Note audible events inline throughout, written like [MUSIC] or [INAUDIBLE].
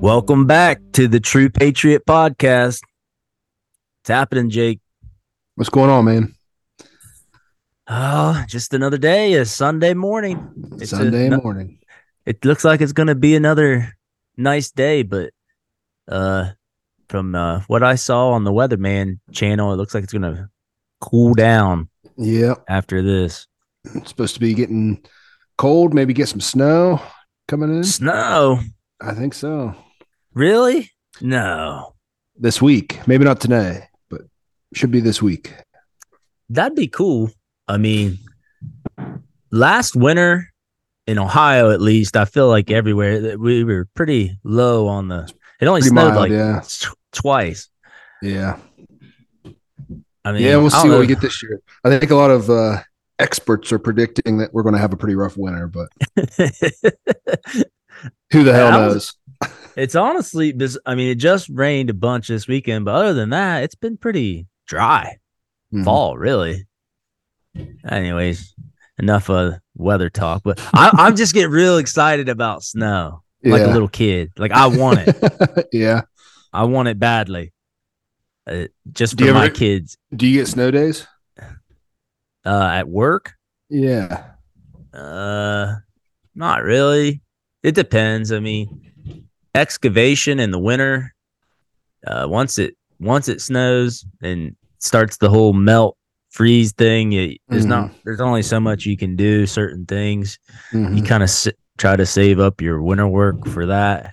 Welcome back to the True Patriot Podcast. It's happening, Jake. What's going on, man? Oh, just another day, a Sunday morning. It's Sunday a, morning. It looks like it's gonna be another nice day, but uh from uh what I saw on the Weatherman channel, it looks like it's gonna cool down Yeah, after this. it's supposed to be getting cold. Maybe get some snow coming in. Snow. I think so. Really? No. This week, maybe not today, should be this week. That'd be cool. I mean, last winter in Ohio, at least, I feel like everywhere that we were pretty low on the. It only Pretty snowed mild, like yeah. tw- twice. Yeah, I mean, yeah. We'll see what know. we get this year. I think a lot of uh, experts are predicting that we're going to have a pretty rough winter, but [LAUGHS] who the hell knows? [LAUGHS] it's honestly, this. I mean, it just rained a bunch this weekend, but other than that, it's been pretty dry. Mhm. Fall, really. Anyways, enough of weather talk. But I, [LAUGHS] I'm just getting real excited about snow, like a little kid. Like I want it. [LAUGHS] yeah. I want it badly. Uh, just Do for my ever- kids Do you get snow days? uh, at work. Yeah. Uh, not really. It depends. I mean, excavation in the winter. Uh, once it once it snows and starts the whole melt freeze thing, it, there's not there's only so much you can do. Certain things you Mhm. kind of s- try to save up your winter work for that,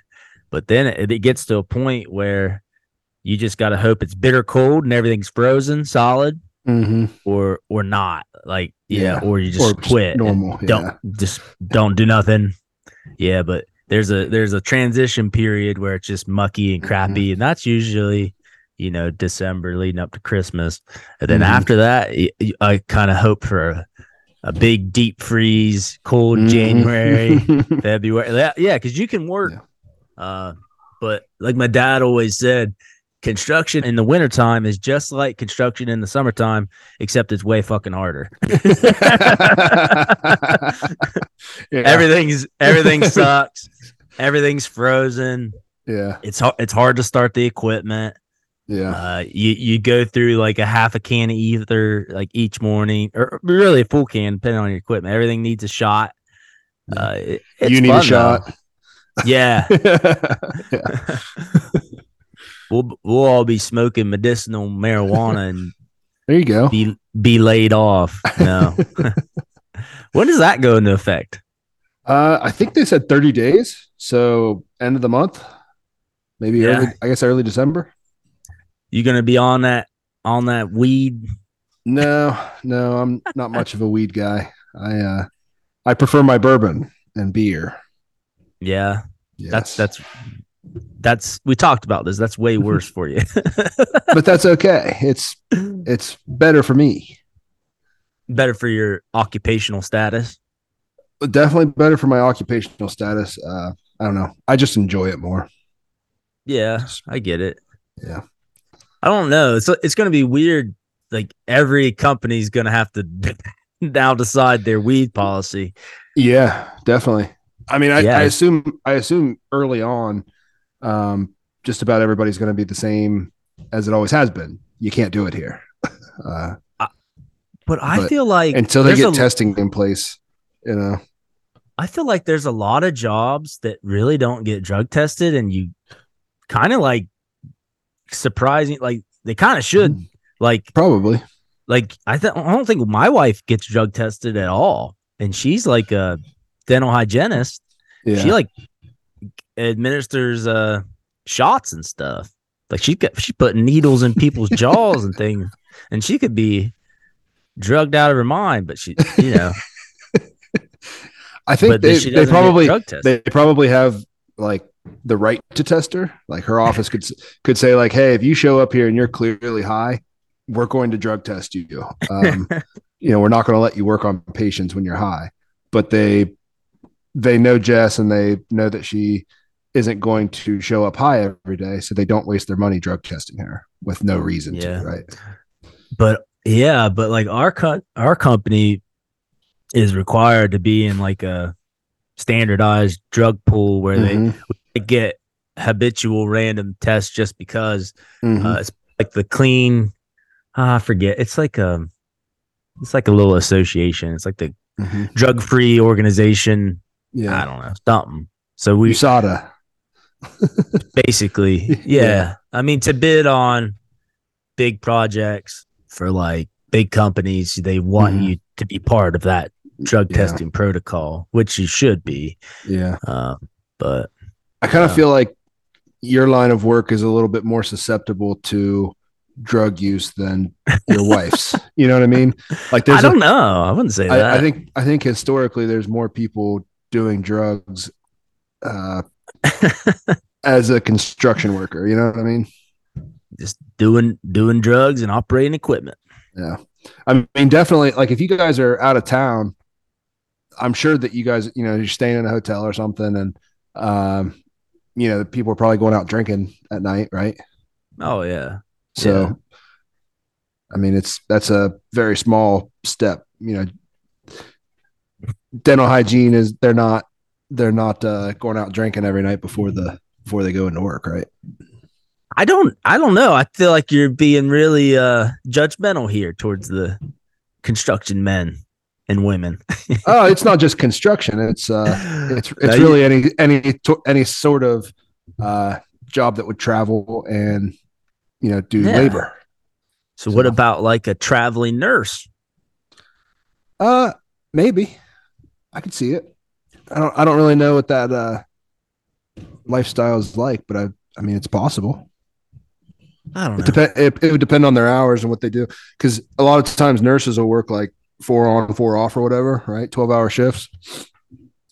but then it, it gets to a point where you just got to hope it's bitter cold and everything's frozen solid, Mhm. or or not. Like yeah, Yeah. or you just Or quit. normal. Yeah. don't just don't do nothing. Yeah, but there's a there's a transition period where it's just mucky and crappy, and that's usually you know December leading up to Christmas, and then Mhm. after that, I kind of hope for a, a big deep freeze, cold Mhm. January, [LAUGHS] February. Yeah, yeah, because you can work. Yeah. Uh, but like my dad always said, construction in the wintertime is just like construction in the summertime, except it's way fucking harder. [LAUGHS] everything's everything sucks everything's frozen yeah. it's hard it's hard to start the equipment Yeah. uh you you go through like a half a can of ether like each morning or really a full can depending on your equipment everything needs a shot uh it- you need a shot. though. yeah [LAUGHS] yeah. [LAUGHS] we'll we'll all be smoking medicinal marijuana and [LAUGHS] There you go. be be laid off no when does that go into effect Uh, I think they said 30 days. So end of the month, maybe Yeah. early, I guess early December. You gonna be on that on that weed No, no, I'm not much of a weed guy. I, uh, I prefer my bourbon and beer. yeah Yes. That's that's that's we talked about this. That's way worse for you. [LAUGHS] but that's okay. It's, it's better for me. Better for your occupational status. Definitely better for my occupational status. Uh, I don't know. I just enjoy it more. Yeah, I get it. Yeah. I don't know. It's it's going to be weird. Like every company's going to have to [LAUGHS] now decide their weed policy. Yeah, definitely. I mean, I, Yeah. I assume I assume early on, um, just about everybody's going to be the same as it always has been. You can't do it here [LAUGHS] uh, But I But feel like until they get a- testing in place. You know, I feel like there's a lot of jobs that really don't get drug tested, and you kind of like surprising. Like they kind of should. Like probably. like I th- I don't think my wife gets drug tested at all, and she's like a dental hygienist. Yeah, She like administers uh shots and stuff. Like she got she putting needles in people's [LAUGHS] jaws and things, and she could be drugged out of her mind. But she, you know, [LAUGHS] I think but they, they probably they probably have like the right to test her. Like her office could could say like, hey, if you show up here and you're clearly high, we're going to drug test you. Um, [LAUGHS] you know, we're not going to let you work on patients when you're high. But they they know Jess and they know that she isn't going to show up high every day, so they don't waste their money drug testing her with no reason Yeah. to, right? But yeah, but like our co- our company is required to be in like a standardized drug pool where Mhm, they get habitual random tests just because mhm. uh, it's like the clean ah, I forget it's like a it's like a little association it's like the Mhm. drug free organization Yeah, I don't know something so we USADA. [LAUGHS] basically [LAUGHS] yeah. Yeah. I mean to bid on big projects for like big companies they want Mhm. you to be part of that drug Yeah. testing protocol which you should be Yeah. um, but I kind of Yeah. feel like your line of work is a little bit more susceptible to drug use than your [LAUGHS] wife's. You know what I mean? Like there's I don't know I wouldn't say a, that I, I think I think historically there's more people doing drugs uh [LAUGHS] as a construction worker, you know what I mean? just doing doing drugs and operating equipment Yeah. I mean definitely like if you guys are out of town, I'm sure that you guys, you know, you're staying in a hotel or something and um you know, people are probably going out drinking at night, right? oh yeah So, Yeah. I mean, it's that's a very small step. You know, dental hygiene is they're not they're not uh, going out drinking every night before the before they go into work, right? I don't I don't know. I feel like you're being really uh judgmental here towards the construction men and women. [LAUGHS] oh, it's not just construction. It's uh, [LAUGHS] it's Now it's you- really any any any sort of uh, job that would travel and you know do Yeah. labor. so what about like a traveling nurse? Uh, maybe I could see it. I don't I don't really know what that uh lifestyle is like, but I I mean it's possible. I don't It know. depend. It, it would depend on their hours and what they do. Because a lot of times nurses will work like four on, four off, or whatever, right? Twelve hour shifts.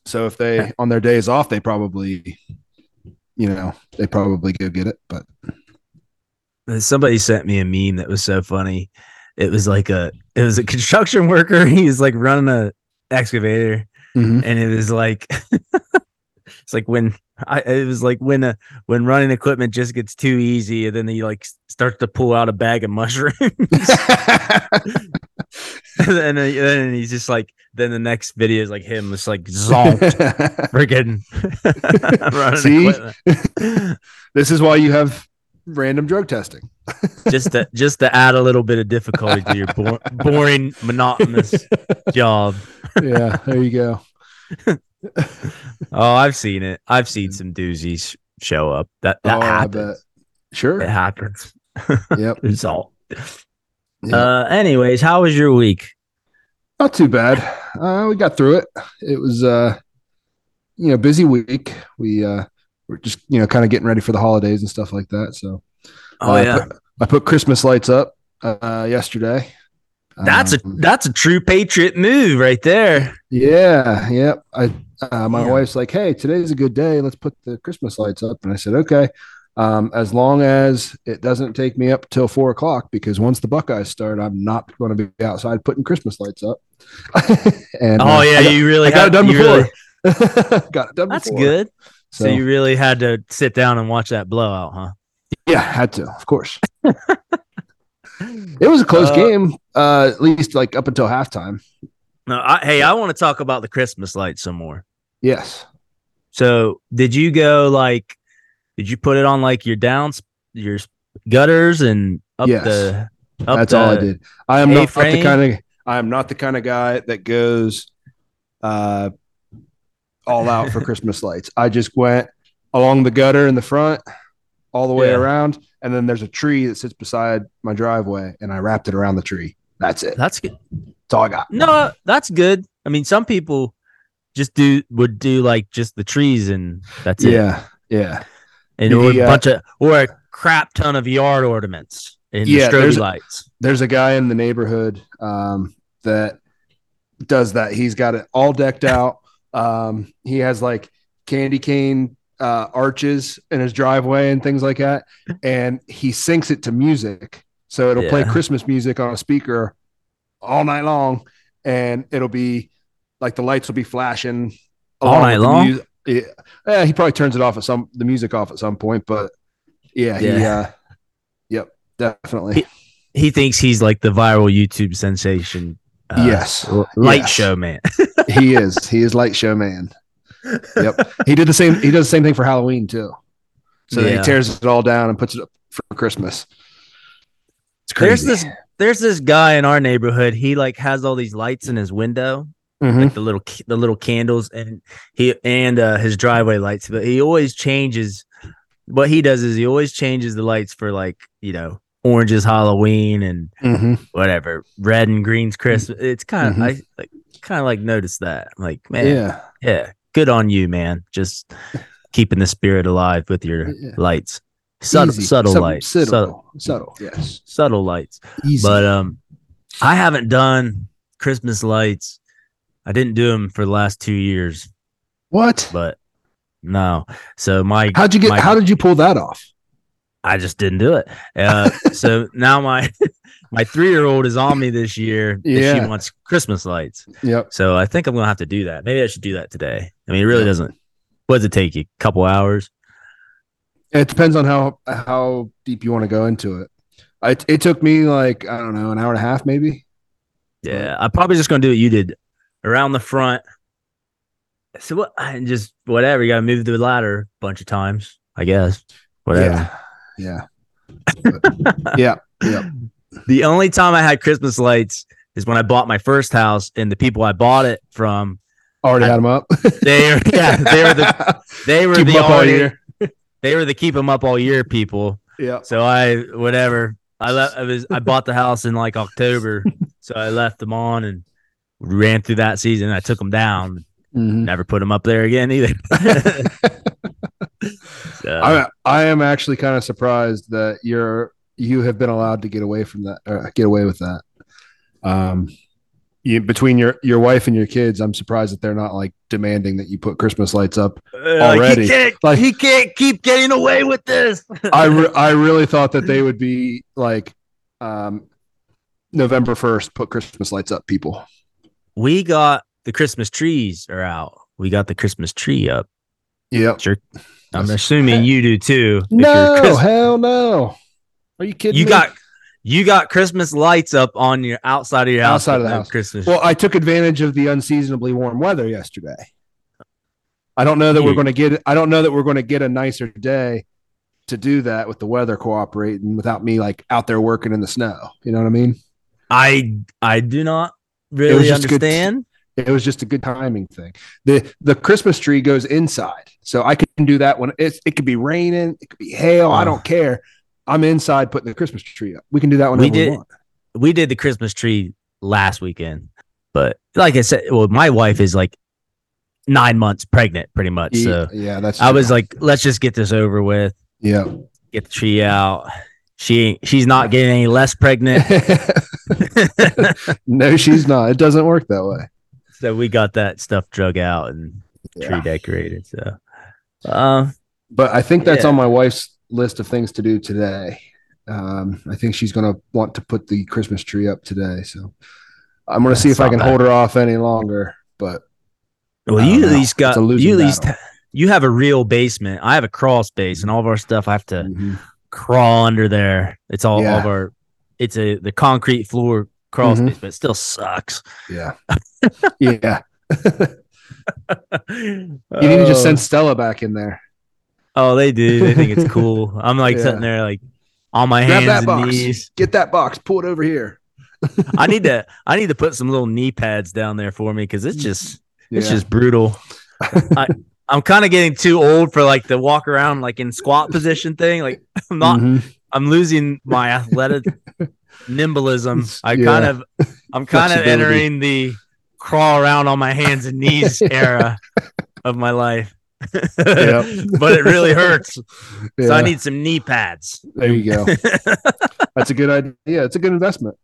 So if they on their days off, they probably, you know, they probably go get it. But Somebody sent me a meme that was so funny. It was like a it was a construction worker. [LAUGHS] He was like running a excavator mm-hmm. and it was like [LAUGHS] it's like when I it was like when a when running equipment just gets too easy and then he like s- starts to pull out a bag of mushrooms [LAUGHS] and then, he's just like then the next video is like him just like zonked [LAUGHS] freaking [LAUGHS] running See? equipment this is why you have random drug testing. just to just to add a little bit of difficulty to your bo- boring monotonous job yeah, there you go. Oh I've seen it I've seen some doozies show up that that oh, I happens Sure. it happens [LAUGHS] Yep. it's all Yeah. uh anyways how was your week Not too bad. Uh, we got through it. It was, uh, you know, busy week. We uh, we're just, you know, kind of getting ready for the holidays and stuff like that. So, oh uh, I yeah put, I put Christmas lights up uh, yesterday. that's a Um, that's a true patriot move right there yeah, yeah. I uh, my Yeah. wife's like, "Hey, today's a good day. Let's put the Christmas lights up." And I said, "Okay." Um, as long as it doesn't take me up till four o'clock, because once the Buckeyes start, I'm not going to be outside putting Christmas lights up. [LAUGHS] and oh uh, yeah got, you really I got had- it done before. really- [LAUGHS] got it done that's before. good so, So, you really had to sit down and watch that blowout huh yeah, had to, of course. [LAUGHS] It was a close Uh, game, uh, at least like up until halftime. No I, hey i want to talk about the christmas lights some more Yes. So did you go like did you put it on like your downs your gutters and up Yes. the up That's all I did. I am not the kind of I am not the kind of guy that goes uh all out for [LAUGHS] Christmas lights. I just went along the gutter in the front, all the way Yeah. around, and then there's a tree that sits beside my driveway, and I wrapped it around the tree. That's it. That's good. That's all I got. No, that's good. I mean, some people just do would do like just the trees and that's it. Yeah, yeah, And or a Yeah. bunch of or a crap ton of yard ornaments and Yeah, the there's strobe a- lights. there's a guy in the neighborhood um, that does that. He's got it all decked [LAUGHS] out. Um, he has like candy cane uh, arches in his driveway and things like that, and he syncs it to music. So it'll play Christmas music on a speaker all night long, and it'll be like the lights will be flashing All night long? mu- yeah. Eh, he probably turns it off at some the music off at some point, but yeah, he Yeah. uh, yep, definitely. He thinks he's like the viral YouTube sensation. uh, yes, light Yes. show man. [LAUGHS] he is. He is light show man. Yep. He did the same. He does the same thing for Halloween too. So Yeah. he tears it all down and puts it up for Christmas. It's There's this there's this guy in our neighborhood. He like has all these lights in his window, Mhm. the little the little candles, and he and uh, his driveway lights. But he always changes. What he does is he always changes the lights for like you know orange is Halloween and Mhm. whatever red and green's Christmas. It's kind of Mhm. I like kind of like notice that. I'm like man, Yeah. yeah, good on you, man. Just keeping the spirit alive with your Yeah. lights. Subtle, subtle Some- lights, Subtle. subtle, Subtle. Yes. subtle lights. Easy. But um, I haven't done Christmas lights. I didn't do them for the last two years, what? but no. So my How'd you get? my- how did you pull that off? I just didn't do it. Uh, [LAUGHS] so now my my three year old is on me this year. Yeah. she wants Christmas lights. Yep. So I think I'm gonna have to do that. Maybe I should do that today. I mean, it really doesn't. What does it take you? A couple hours? It depends on how how deep you want to go into it. I, it took me like I don't know an hour and a half maybe. Yeah, I'm probably just gonna do what you did around the front. So what? And just whatever. You gotta move the ladder a bunch of times, I guess. Whatever. Yeah. Yeah. But- [LAUGHS] yeah. Yeah. The only time I had Christmas lights is when I bought my first house, and the people I bought it from, Already had them up. they were yeah, they were the [LAUGHS] they were Keep the up all already- year. They were the keep them up all year people. Yeah. So I whatever I left. I was I bought the house in like October, [LAUGHS] so I left them on and ran through that season. I took them down. Mhm. Never put them up there again either. [LAUGHS] [LAUGHS] So, I I am actually kind of surprised that you're you have been allowed to get away from that or get away with that. Um you, between your your wife and your kids, I'm surprised that they're not like demanding that you put Christmas lights up. like, already. he can't, Like- he can't keep getting away with this. [LAUGHS] I re- I really thought that they would be like um November 1st put Christmas lights up people. we got the Christmas trees are out. We got the Christmas tree up. Yep. Sure. I'm assuming [LAUGHS] you do too. No, Chris- hell no. Are you kidding you me? got you got Christmas lights up on your outside of your house. Outside of the house. Christmas. Well, I took advantage of the unseasonably warm weather yesterday. I don't know that we're going to get. I don't know that we're going to get a nicer day to do that with the weather cooperating without me like out there working in the snow. You know what I mean? I I do not really good- understand. It was just a good timing thing. the The Christmas tree goes inside, so I can do that when it's. It could be raining, it could be hail. I Uh. don't care. I'm inside putting the Christmas tree up. We can do that whenever we, did- want. we did the Christmas tree last weekend, but like I said, well, my wife is like nine months pregnant, pretty much. So yeah, that's. I was like, let's just get this over with, yeah. get the tree out. She ain't- she's not getting any less pregnant, [LAUGHS] no, she's not. It doesn't work that way. so we got that stuff drug out and Yeah. tree decorated. So, uh, But I think that's Yeah. on my wife's list of things to do today. Um, I think she's going to want to put the Christmas tree up today. So I'm going to see if I can bad. hold her off any longer. But well, you at least got It's a you at least battle. you have a real basement. I have a crawl space, and all of our stuff I have to Mhm. crawl under there. It's all, all of our. It's a the concrete floor crawl Mhm. space, but it still sucks. yeah, [LAUGHS] yeah. [LAUGHS] [LAUGHS] You need to just send Stella back in there. Oh, they do. They think it's [LAUGHS] cool. I'm like Yeah. sitting there, like on my Grab hands and box. knees. Get that box. Pull it over here. [LAUGHS] I need to. [LAUGHS] I need to put some little knee pads down there for me because it's just. It's just brutal. I, I'm kind of getting too old for like the walk around like in squat position thing. Like I'm not. Mhm. I'm losing my athletic nimblism. I Yeah. kind of. I'm kind of entering the crawl around on my hands and knees era of my life. Yep. [LAUGHS] but it really hurts. So I need some knee pads. There you go. [LAUGHS] That's a good idea. It's a good investment.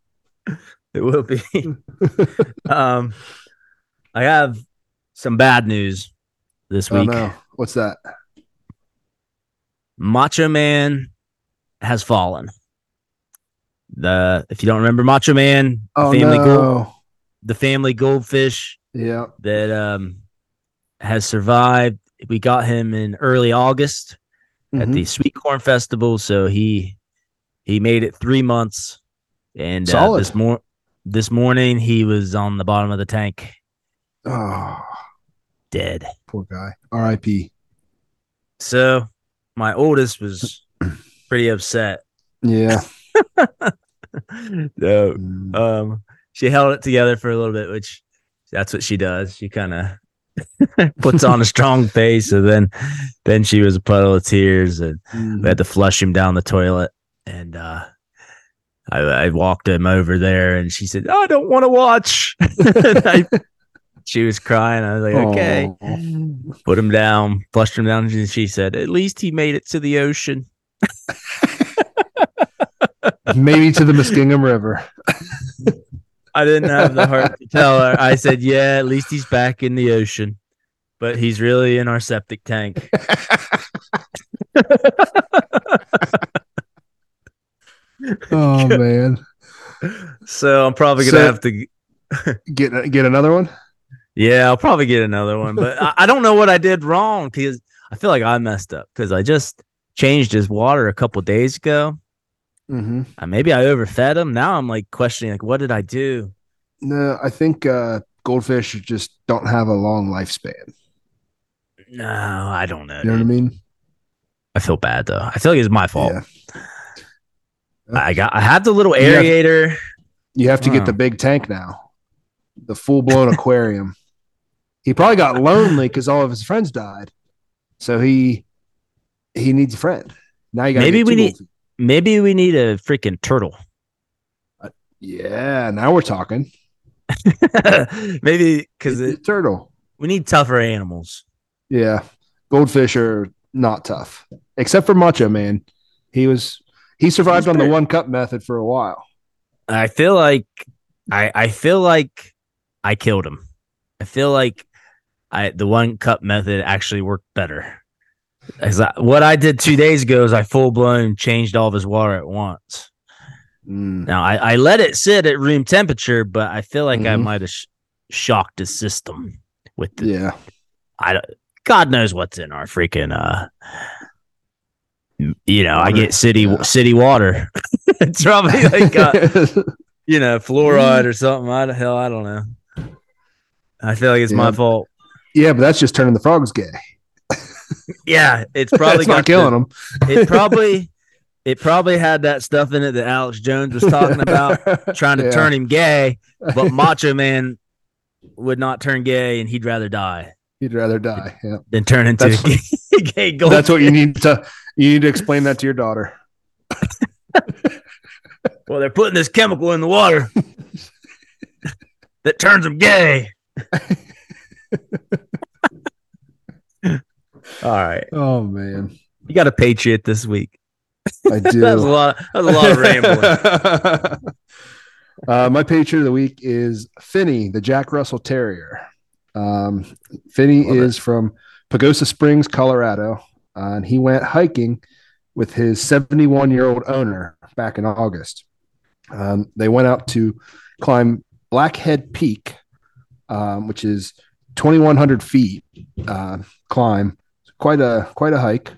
It will be. [LAUGHS] um, I have some bad news this Oh week. no. What's that? Macho Man has fallen. the if you don't remember Macho Man, Oh family no. gold, the family goldfish Yeah. that um has survived. We got him in early August at Mhm. the Sweet Corn Festival, so he he made it three months. And uh, this mor- this morning he was on the bottom of the tank, Oh, dead. poor guy. R.I.P. So my oldest was [CLEARS THROAT] pretty upset. Yeah. [LAUGHS] so Mm. um she held it together for a little bit which that's what she does she kind of [LAUGHS] puts on a strong face and then then she was a puddle of tears and Mm. we had to flush him down the toilet and uh I, I walked him over there and she said i don't want to watch [LAUGHS] I- she was crying. I was like okay. Put him down flushed him down and she said at least he made it to the ocean. [LAUGHS] Maybe to the Muskingum River. I didn't have the heart to tell her. I said, "Yeah, at least he's back in the ocean, but he's really in our septic tank." [LAUGHS] oh [LAUGHS] man. So I'm probably gonna So- have to. [LAUGHS] Get get another one? Yeah, I'll probably get another one, but I, I don't know what I did wrong because I feel like I messed up because I just changed his water a couple days ago. Mm-hmm. Uh, maybe I overfed him. Now I'm like questioning, like, what did I do? No, I think uh, goldfish just don't have a long lifespan. No, I don't know. You know what I mean? I feel bad though. I feel like it's my fault. Yeah. I got. I had the little You have- aerator. You have to get the big tank now, the full blown [LAUGHS] aquarium. He probably got lonely because all of his friends died, so he he needs a friend. Now you got Maybe get we need- goldfish. Maybe we need a freaking turtle. Uh, yeah, now we're talking. [LAUGHS] Maybe because turtle. we need tougher animals. Yeah, goldfish are not tough, except for Macho Man. He was he survived He's on the one cup method for a while. I feel like I I feel like I killed him. I feel like I the one cup method actually worked better. I, what I did two days ago is I full blown changed all of his water at once. Mm. Now I, I let it sit at room temperature, but I feel like I Mhm. might have sh- shocked his system with the Yeah, I don't, God knows what's in our freaking uh you know, I get city Yeah. city water. [LAUGHS] it's probably like got, [LAUGHS] you know, fluoride or something. I hell I don't know. I feel like it's my fault. yeah, but that's just turning the frogs gay. Yeah, it's probably not killing the- them. It probably it probably had that stuff in it that Alex Jones was talking about, [LAUGHS] trying to Yeah. turn him gay, but Macho Man would not turn gay and he'd rather die He'd rather die. Yeah, than turn into That's- a gay, [LAUGHS] gay gold. that's what you need to you need to explain that to your daughter. [LAUGHS] Well, they're putting this chemical in the water that turns them gay. All right, Oh man, you got a Patriot this week. I [LAUGHS] do. That was a lot. That was a lot of rambling. [LAUGHS] uh, my patriot of the week is Finney, the Jack Russell Terrier. Um, Finney Love it. is from Pagosa Springs, Colorado, uh, and he went hiking with his 71 year old owner back in August. Um, they went out to climb Blackhead Peak, um, which is 2,100 feet uh, climb. Quite a quite a hike.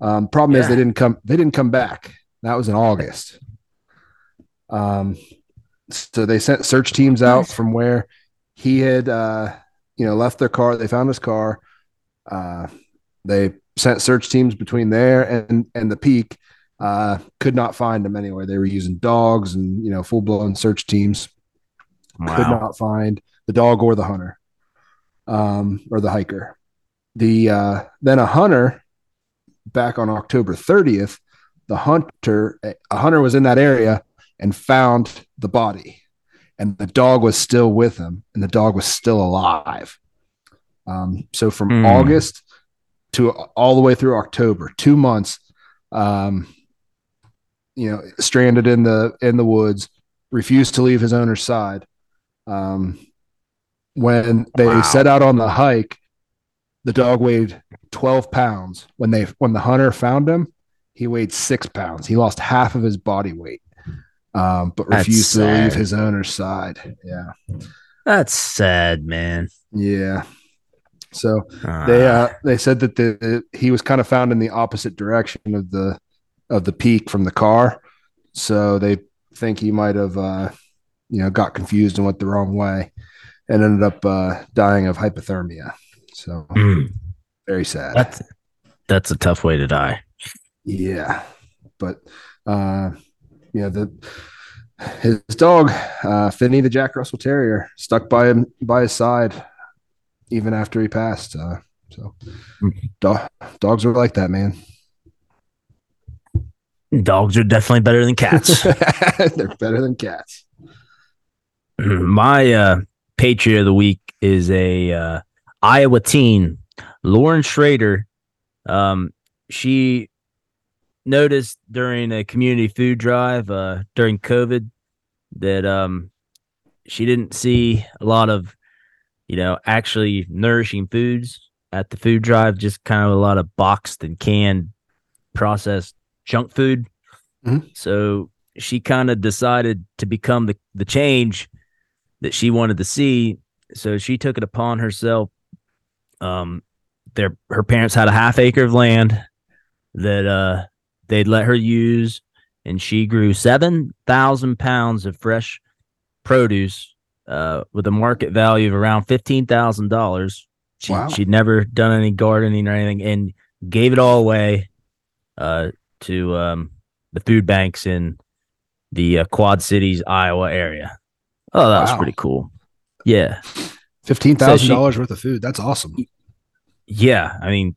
Um, problem is they didn't come they didn't come back. That was in August. Um, so they sent search teams out from where he had uh, you know left their car. They found his car. Uh, they sent search teams between there and and the peak. Uh, could not find him anywhere. They were using dogs and you know full blown search teams. Could not find the dog or the hunter, um, or the hiker. The uh, then a hunter back on October 30th, the hunter a hunter was in that area and found the body, and the dog was still with him, and the dog was still alive. Um, so from Hmm. August to all the way through October, two months, um, you know, stranded in the in the woods, refused to leave his owner's side. Um, when they Wow. set out on the hike, the dog weighed 12 pounds. When they when the hunter found him, he weighed six pounds. He lost half of his body weight. um, but That's refused to leave his owner's side. Yeah, That's sad, man. yeah. So Ah, they uh, they said that the he was kind of found in the opposite direction of the of the peak from the car, so they think he might have uh, you know got confused and went the wrong way, and ended up uh, dying of hypothermia. So mm, very sad. that's that's a tough way to die. Yeah, but uh, yeah, the his dog, uh, Finney the Jack Russell Terrier, stuck by him by his side even after he passed. Uh, so do- dogs are like that, man. Dogs are definitely better than cats. [LAUGHS] They're better than cats. My uh, Patriot of the Week is a uh, Iowa teen, Lauren Schrader. Um, she noticed during a community food drive uh, during COVID that um, she didn't see a lot of, you know, actually nourishing foods at the food drive. Just kind of a lot of boxed and canned processed junk food. Mhm. So she kind of decided to become the the change that she wanted to see. So she took it upon herself. Um, their her parents had a half acre of land that uh they'd let her use, and she grew seven thousand pounds of fresh produce uh with a market value of around fifteen thousand dollars. She Wow. she'd never done any gardening or anything, and gave it all away uh to um the food banks in the uh, Quad Cities, Iowa area. Oh, that was pretty cool. Yeah. Fifteen thousand dollars worth of food. That's awesome. Yeah. I mean,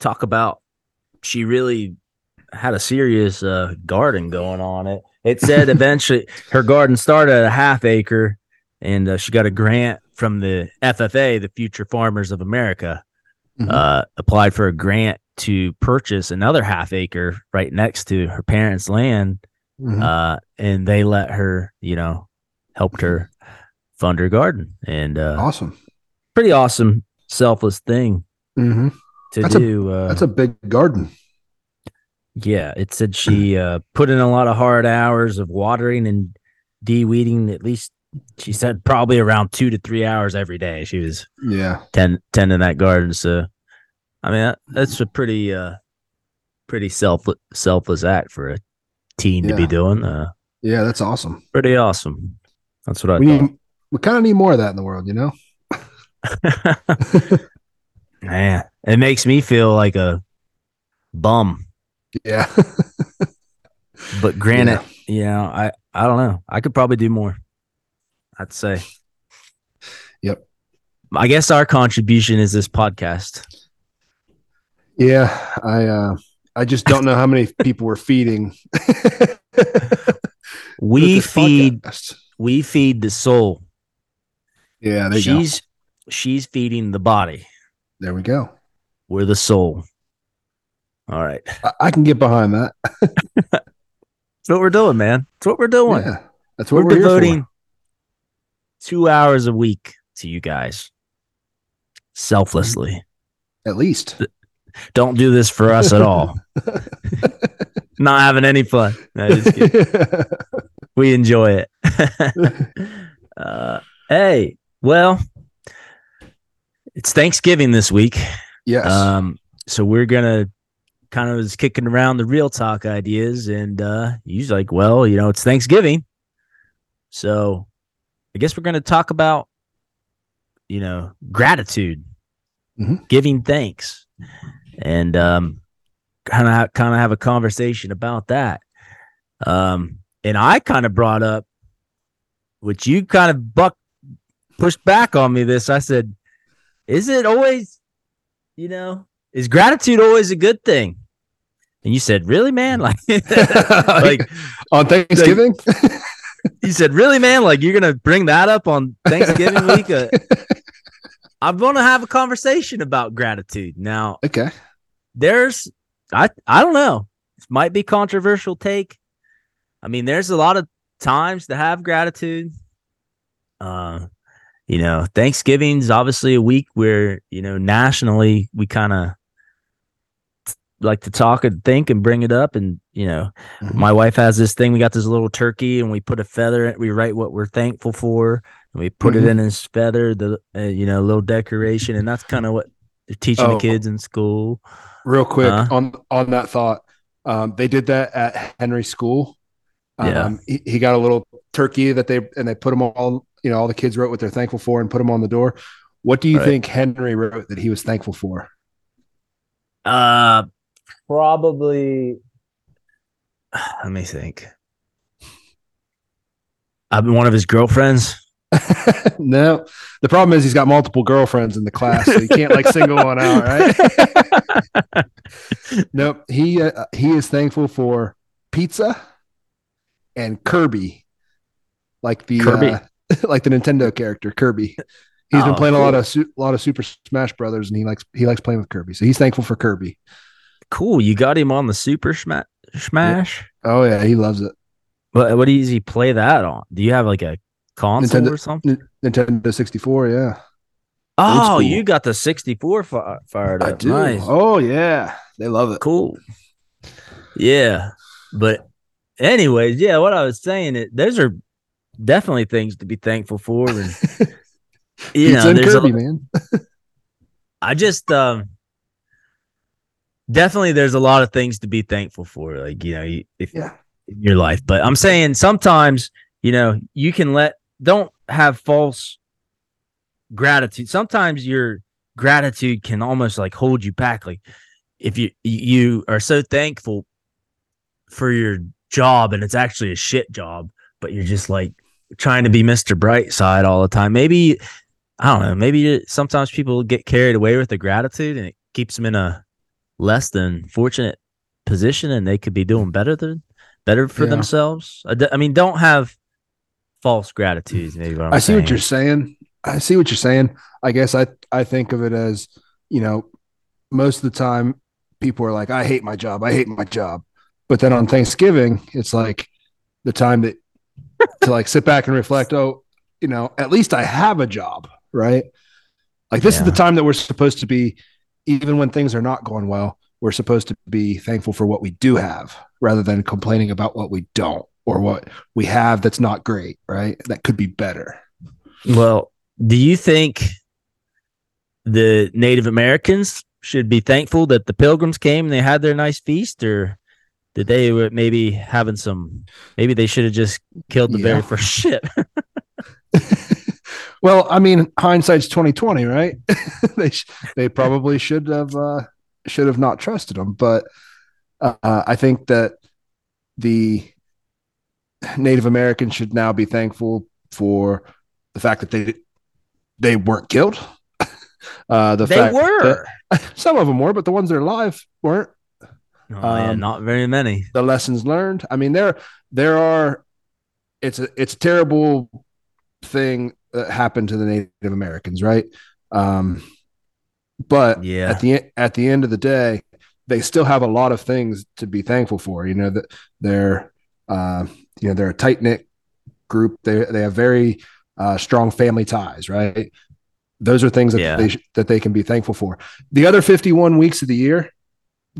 talk about she really had a serious uh, garden going on it. It said [LAUGHS] eventually her garden started at a half acre and uh, she got a grant from the FFA, the Future Farmers of America, Mhm. uh, applied for a grant to purchase another half acre right next to her parents' land. Mhm. Uh, and they let her, you know, helped her fund her garden and uh, awesome. pretty awesome, selfless thing hmm to That's a- do. uh, That's a big garden. Yeah, it said [CLEARS THROAT] she uh, put in a lot of hard hours of watering and de-weeding. At least she said probably around two to three hours every day. She was Yeah. tend, tending that garden. So, I mean, that, that's a pretty, uh, pretty self selfless act for a teen to be doing. Uh, Yeah, that's awesome. pretty awesome. That's what I We thought. need, we kind of need more of that in the world, you know? [LAUGHS] Man, it makes me feel like a bum. Yeah. [LAUGHS] But granted, you know, I I don't know. I could probably do more. I'd say. Yep. I guess our contribution is this podcast. Yeah, I uh I just don't know how many [LAUGHS] people we're feeding. We feed podcast. we feed the soul. Yeah, there you go. she's she's feeding the body. There we go. We're the soul. All right. I, I can get behind that. [LAUGHS] That's what we're doing, man. That's what we're doing. Yeah, that's what we're, we're, devoting two hours a week to you guys. Selflessly. At least. Don't do this for us at all. [LAUGHS] Not having any fun. No, just [LAUGHS] we enjoy it. uh, hey, well, it's Thanksgiving this week. yes. Um, so we're gonna kind of was kicking around the real talk ideas, and uh, he's like, "Well, you know, it's Thanksgiving, so I guess we're gonna talk about, you know, gratitude, Mhm. giving thanks, and um, kind of kind of have a conversation about that." Um, and I kind of brought up, which you kind of buck pushed back on me. This I said, "Is it always, you know, is gratitude always a good thing?" And you said, "Really, man? Like, [LAUGHS] like [LAUGHS] on Thanksgiving. you said, really, man? Like you're gonna bring that up on Thanksgiving week? Uh, I'm gonna have a conversation about gratitude now." okay. there's I I don't know. This might be controversial take. I mean, there's a lot of times to have gratitude. Uh, you know, Thanksgiving's obviously a week where, you know, nationally we kind of like to talk and think and bring it up. And you know, Mhm. my wife has this thing. We got this little turkey, and we put a feather. in. We write what we're thankful for, and we put Mhm. it in his feather. The uh, you know little decoration, and that's kind of what they're teaching Oh. the kids in school. Real quick Uh. on on that thought, um, they did that at Henry school. Um, Yeah. he, he got a little turkey that they and they put them all. You know, all the kids wrote what they're thankful for and put them on the door. What do you Right. think Henry wrote that he was thankful for? Uh, probably. Let me think. I've been one of his girlfriends. [LAUGHS] no, the problem is he's got multiple girlfriends in the class, so you can't like single one out, right? [LAUGHS] nope. He uh, he is thankful for pizza and Kirby, like the Kirby. uh, [LAUGHS] like the Nintendo character Kirby. He's been Oh, playing a lot of a lot of Super Smash Brothers, and he likes he likes playing with Kirby. So he's thankful for Kirby. Cool. You got him on the Super Smash. Smash. Oh yeah, he loves it. What what does he play that on? Do you have like a console Nintendo- or something? Nintendo 64, yeah. Oh, school. you got the 64 fi- fired up. Nice. Oh yeah, they love it. Cool. Yeah. But anyways, yeah, what I was saying it those are definitely things to be thankful for and [LAUGHS] you Pizza know, and there's a- man. [LAUGHS] I just um definitely there's a lot of things to be thankful for like you know you- if Yeah. in your life but I'm saying sometimes you know you can let don't have false gratitude sometimes your gratitude can almost like hold you back like if you you are so thankful for your job and it's actually a shit job but you're just like trying to be Mr. Brightside all the time maybe I don't know. Maybe sometimes people get carried away with the gratitude, and it keeps them in a less than fortunate position, and they could be doing better than better for Yeah. themselves. I, d- I mean, don't have false gratitude. Maybe I see what you're saying. saying. I see what you're saying. I guess I I think of it as, you know, most of the time people are like, I hate my job. I hate my job. But then on Thanksgiving, it's like the time that to like sit back and reflect, oh, you know, at least I have a job, right? Like this is the time that we're supposed to be, even when things are not going well, we're supposed to be thankful for what we do have rather than complaining about what we don't or what we have that's not great, right? That could be better. Well, do you think the Native Americans should be thankful that the Pilgrims came and they had their nice feast, or did they were maybe having some? Maybe they should have just killed the Yeah. very first ship. [LAUGHS] well, I mean, hindsight's twenty twenty, right? [LAUGHS] they sh- they probably should have uh, should have not trusted them, but uh, I think that the Native Americans should now be thankful for the fact that they they weren't killed. [LAUGHS] Uh, the they fact were. that- some of them were, but the ones that are alive weren't. Oh, Um, not very many. the lessons learned. I mean, there there are it's a it's a terrible thing that happened to the Native Americans, right? Um, but Yeah. at the at the end of the day, they still have a lot of things to be thankful for. You know that they're uh, you know they're a tight knit group. They they have very uh, strong family ties, right? Those are things that Yeah. they that they can be thankful for. The other fifty one weeks of the year,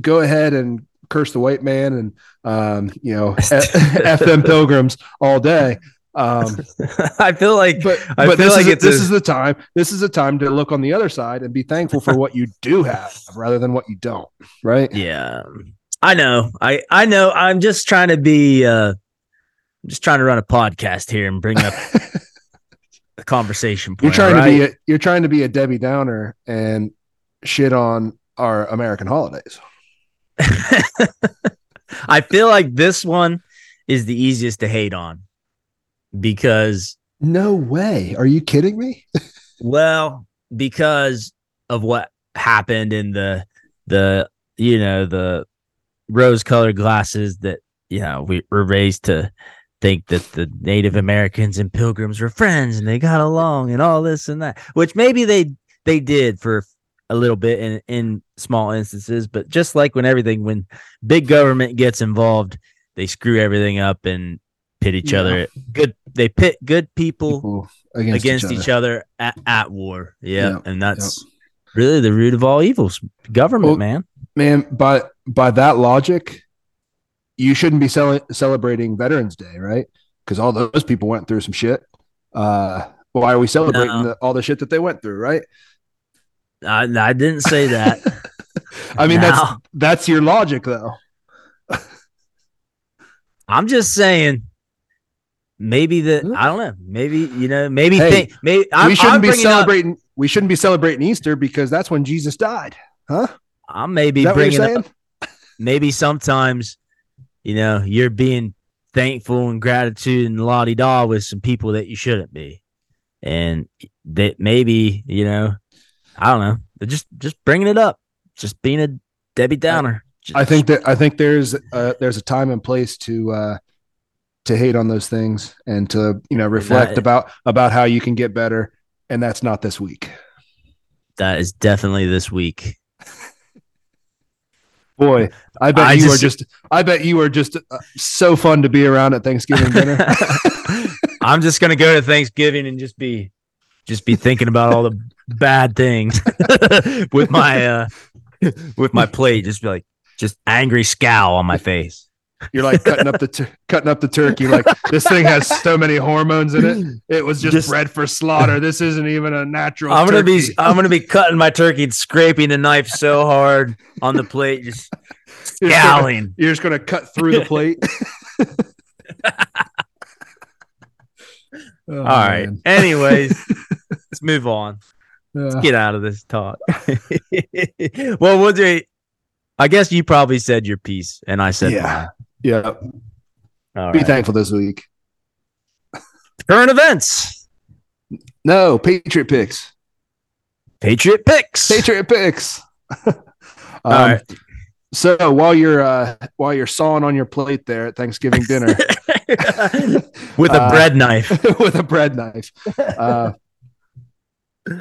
go ahead and curse the white man and um, you know [LAUGHS] f, F them pilgrims all day. Um, [LAUGHS] I feel like but I but feel this, like is, it's this a- is the time. This is the time to look on the other side and be thankful for what you do have rather than what you don't. Right? yeah. I know. I I know. I'm just trying to be. uh I'm just trying to run a podcast here and bring up [LAUGHS] a conversation. You're Point, trying to be a, you're trying to be a Debbie Downer and shit on our American holidays. [LAUGHS] I feel like this one is the easiest to hate on because, No way. Are you kidding me? [LAUGHS] well, because of what happened in the the you know the rose-colored glasses that you know we were raised to think that the Native Americans and Pilgrims were friends and they got along and all this and that, which maybe they they did for a little bit in in small instances, but just like when everything when big government gets involved, they screw everything up and pit each Yeah. other. Good they pit good people People against, against each each other. other, at, at war. Yeah, Yep, and that's really the root of all evils. Government, Well, man. Man, by by that logic, you shouldn't be cel- celebrating Veterans Day, right? Because all those people went through some shit. Uh, why are we celebrating No. the, all the shit that they went through, right? I, I didn't say that. [LAUGHS] I mean, that's that's your logic, though. I'm just saying. Maybe the hmm? I don't know. Maybe you know. Maybe Hey, think. Maybe I'm, we shouldn't I'm be bringing up- celebrating. We shouldn't be celebrating Easter because that's when Jesus died, huh? I'm maybe Is that what bringing up. [LAUGHS] Maybe sometimes, you know, you're being thankful and gratitude and la di da with some people that you shouldn't be, and that maybe you know, I don't know. They're just just bringing it up, just being a Debbie Downer. Just- I think that I think there's uh, there's a time and place to uh, to hate on those things and to you know reflect That- about about how you can get better, and that's not this week. that is definitely this week. [LAUGHS] Boy, I bet I you just- are just I bet you are just uh, so fun to be around at Thanksgiving dinner. [LAUGHS] I'm just gonna go to Thanksgiving and just be just be thinking about all the bad things [LAUGHS] with my uh [LAUGHS] with my plate. Just be like just angry scowl on my face. You're like cutting up the tur- cutting up the turkey. Like this thing has so many hormones in it. It was just, Just- bred for slaughter. This isn't even a natural. I'm gonna be. I'm gonna be cutting my turkey and scraping the knife so hard on the plate, just [LAUGHS] You're just gonna- scowling. You're just gonna cut through the plate. Oh, All right. Anyways, let's move on. Yeah. Get out of this talk. [LAUGHS] well, we'll. I guess you probably said your piece, and I said Yeah. Yeah. All Be right. thankful this week. Current events. No, Patriot picks. Patriot picks. Patriot picks. [LAUGHS] um, All right. So while you're uh, while you're sawing on your plate there at Thanksgiving dinner [LAUGHS] With a Uh, bread knife. with a bread knife, uh,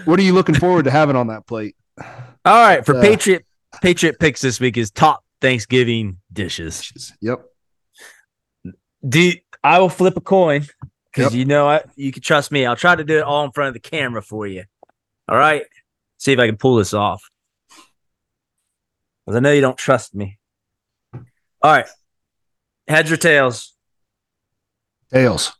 what are you looking forward to having on that plate? All right. For uh, Patriot Patriot picks this week is top Thanksgiving dishes. Yep. Do I will flip a coin because Yep. you know I, you can trust me. I'll try to do it all in front of the camera for you. All right. See if I can pull this off. Because I know you don't trust me. All right. Heads or tails? Tails.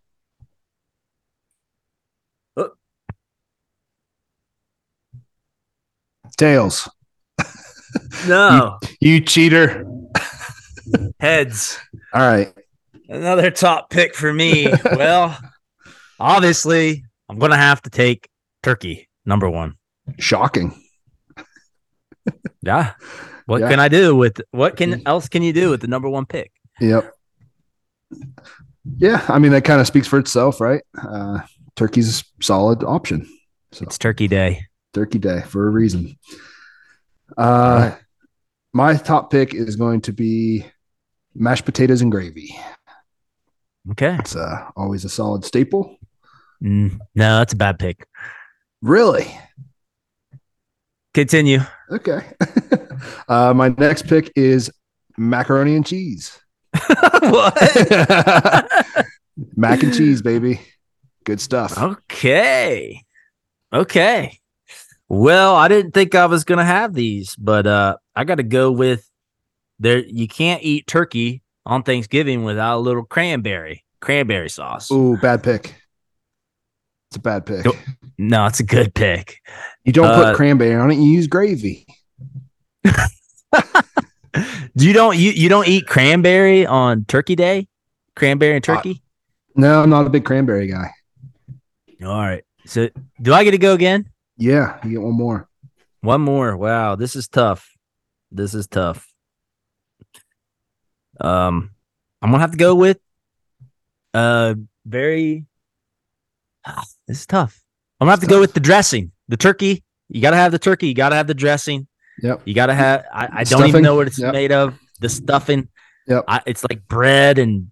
Tails. No. You cheater. Heads. All right. Another top pick for me. [LAUGHS] well, obviously, I'm going to have to take turkey, number one. Shocking. Yeah. What Yeah. can I do with what can else can you do with the number one pick? Yep. Yeah, I mean that kind of speaks for itself, right? Uh, turkey's a solid option. So It's turkey day. Turkey day for a reason. Uh, my top pick is going to be mashed potatoes and gravy. Okay. It's uh, always a solid staple. Mm, no, that's a bad pick. Really? Continue. Okay. [LAUGHS] uh, my next pick is macaroni and cheese. [LAUGHS] what? [LAUGHS] Mac and cheese, baby. Good stuff. okay. Okay. Well, I didn't think I was gonna have these, but uh I gotta go with there you can't eat turkey on Thanksgiving without a little cranberry, cranberry sauce. Ooh, bad pick. It's a bad pick. No, it's a good pick. You don't Uh, put cranberry on it. You use gravy. [LAUGHS] You don't you, you don't eat cranberry on turkey day? Cranberry and turkey? No, I'm not a big cranberry guy. All right. So do I get to go again? Yeah, you get one more. One more. Wow, this is tough. This is tough. Um, I'm gonna have to go with uh very. This is tough. I'm gonna have to go with the dressing. The turkey. You gotta have the turkey. You gotta have the dressing. Yep. You gotta have. I, I don't even know what it's Yep. made of. The stuffing. Yep. I, it's like bread and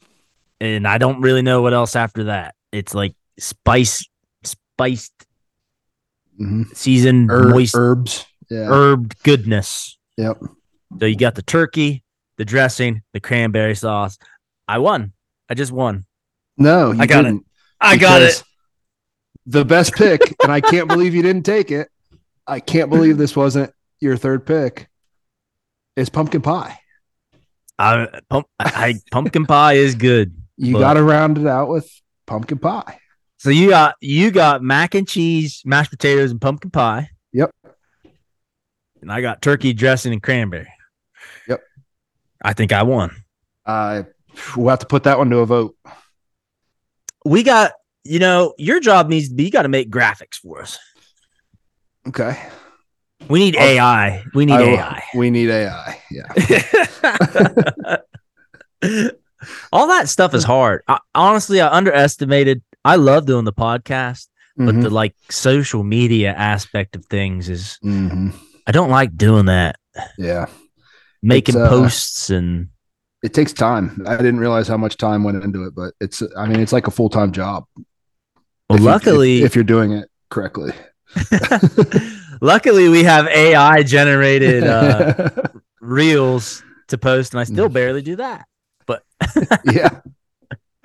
and I don't really know what else after that. It's like spice, spiced, hmm seasoned, Herb, moist, herbs. Yeah. herbed goodness. Yep. So you got the turkey, the dressing, the cranberry sauce. I won. I just won. No, you I got it. I got it. The best pick, and I can't believe you didn't take it. I can't believe this wasn't your third pick. is pumpkin pie. I, pump, I pumpkin pie is good. You got to round it out with pumpkin pie. So you got you got mac and cheese, mashed potatoes, and pumpkin pie. Yep. And I got turkey dressing and cranberry. Yep. I think I won. Uh, we'll have to put that one to a vote. We got, you know, your job needs to be you got to make graphics for us. Okay. We need I'll- AI. We need I AI. We need AI. Yeah. [LAUGHS] [LAUGHS] All that stuff is hard. I, honestly, I underestimated. I love doing the podcast, but Mhm. the like social media aspect of things is Mhm. I don't like doing that. Yeah. Making uh, posts and It takes time. I didn't realize how much time went into it, but it's, I mean, it's like a full time job. well, if you- luckily, if, if you're doing it correctly. [LAUGHS] luckily we have AI generated uh, [LAUGHS] reels to post, and I still Mm. barely do that. But [LAUGHS] yeah.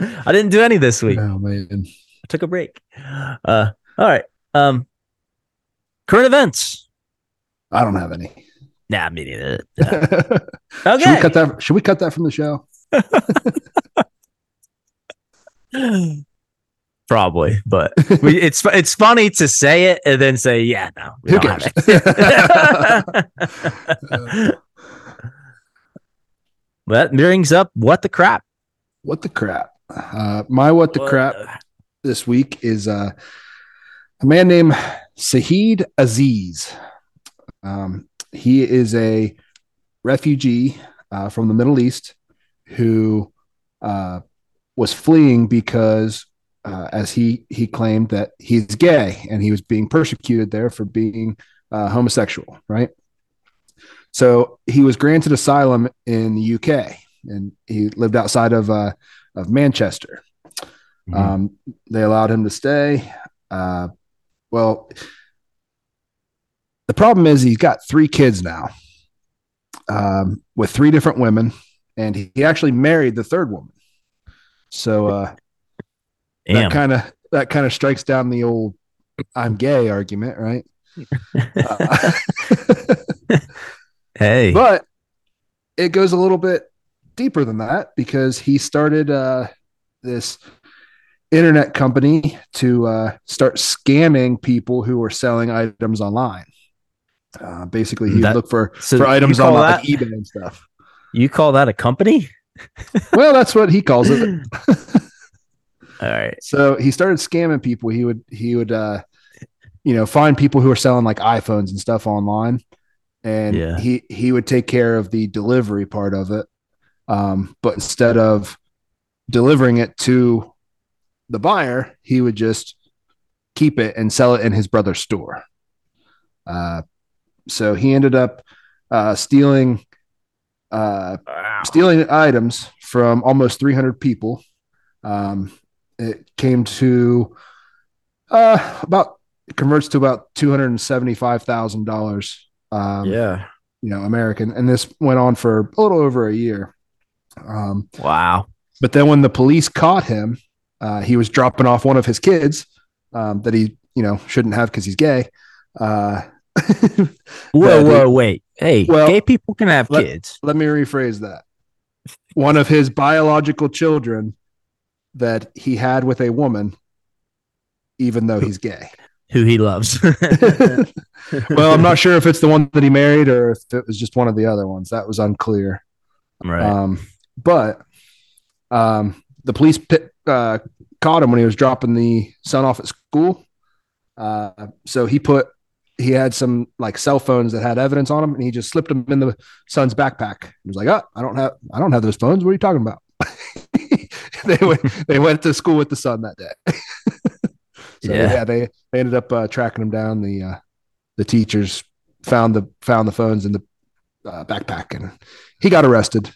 I didn't do any this week. Oh man. I took a break. Uh, all right. Um, current events. I don't have any. Nah, me neither. [LAUGHS] Should Okay. Should we cut that? Should we cut that from the show? [LAUGHS] Probably, but we, it's it's funny to say it and then say, yeah, no. we Who don't cares? have [LAUGHS] it. that brings up what the crap. what the crap? Uh, my what the What crap this week is uh, a man named Sahid Aziz. Um, he is a refugee uh, from the Middle East who uh, was fleeing because, uh, as he he claimed that he's gay and he was being persecuted there for being uh, homosexual. Right. So he was granted asylum in the UK, and he lived outside of uh, of Manchester. Mhm. Um, they allowed him to stay. Uh, well, the problem is he's got three kids now um, with three different women, and he, he actually married the third woman. So uh, that kind of that kind of strikes down the old "I'm gay" argument, right? [LAUGHS] Uh, [LAUGHS] hey. but it goes a little bit deeper than that because he started uh, this internet company to uh, start scamming people who were selling items online. Uh, basically, he would That- look for so for items on like eBay and stuff. You call that a company? [LAUGHS] Well, that's what he calls it. [LAUGHS] All right. So he started scamming people. He would he would uh, you know find people who are selling like iPhones and stuff online, and Yeah. he he would take care of the delivery part of it. Um, but instead of delivering it to the buyer, he would just keep it and sell it in his brother's store. Uh, so he ended up uh, stealing uh, stealing items from almost 300 people. Um, it came to uh, about it converts to about two hundred and seventy five thousand dollars. Um, yeah. you know, American, and this went on for a little over a year. Um, Wow. but then when the police caught him, uh, he was dropping off one of his kids um, that he you know shouldn't have because he's gay. Uh, [LAUGHS] Whoa, whoa, wait. Hey, Well, gay people can have let- kids. let me rephrase that. One of his biological children that he had with a woman, even though he's gay. Who he loves. [LAUGHS] well, I'm not sure if it's the one that he married or if it was just one of the other ones. That was unclear. right. Um, but um, the police pit, uh, caught him when he was dropping the son off at school. Uh, so he put he had some like cell phones that had evidence on them, and he just slipped them in the son's backpack. He was like, "Oh, I don't have I don't have those phones. What are you talking about?" [LAUGHS] they went they went to school with the son that day. [LAUGHS] so Yeah. yeah. they they ended up uh, tracking him down. The uh, the teachers found the found the phones in the uh, backpack, and he got arrested.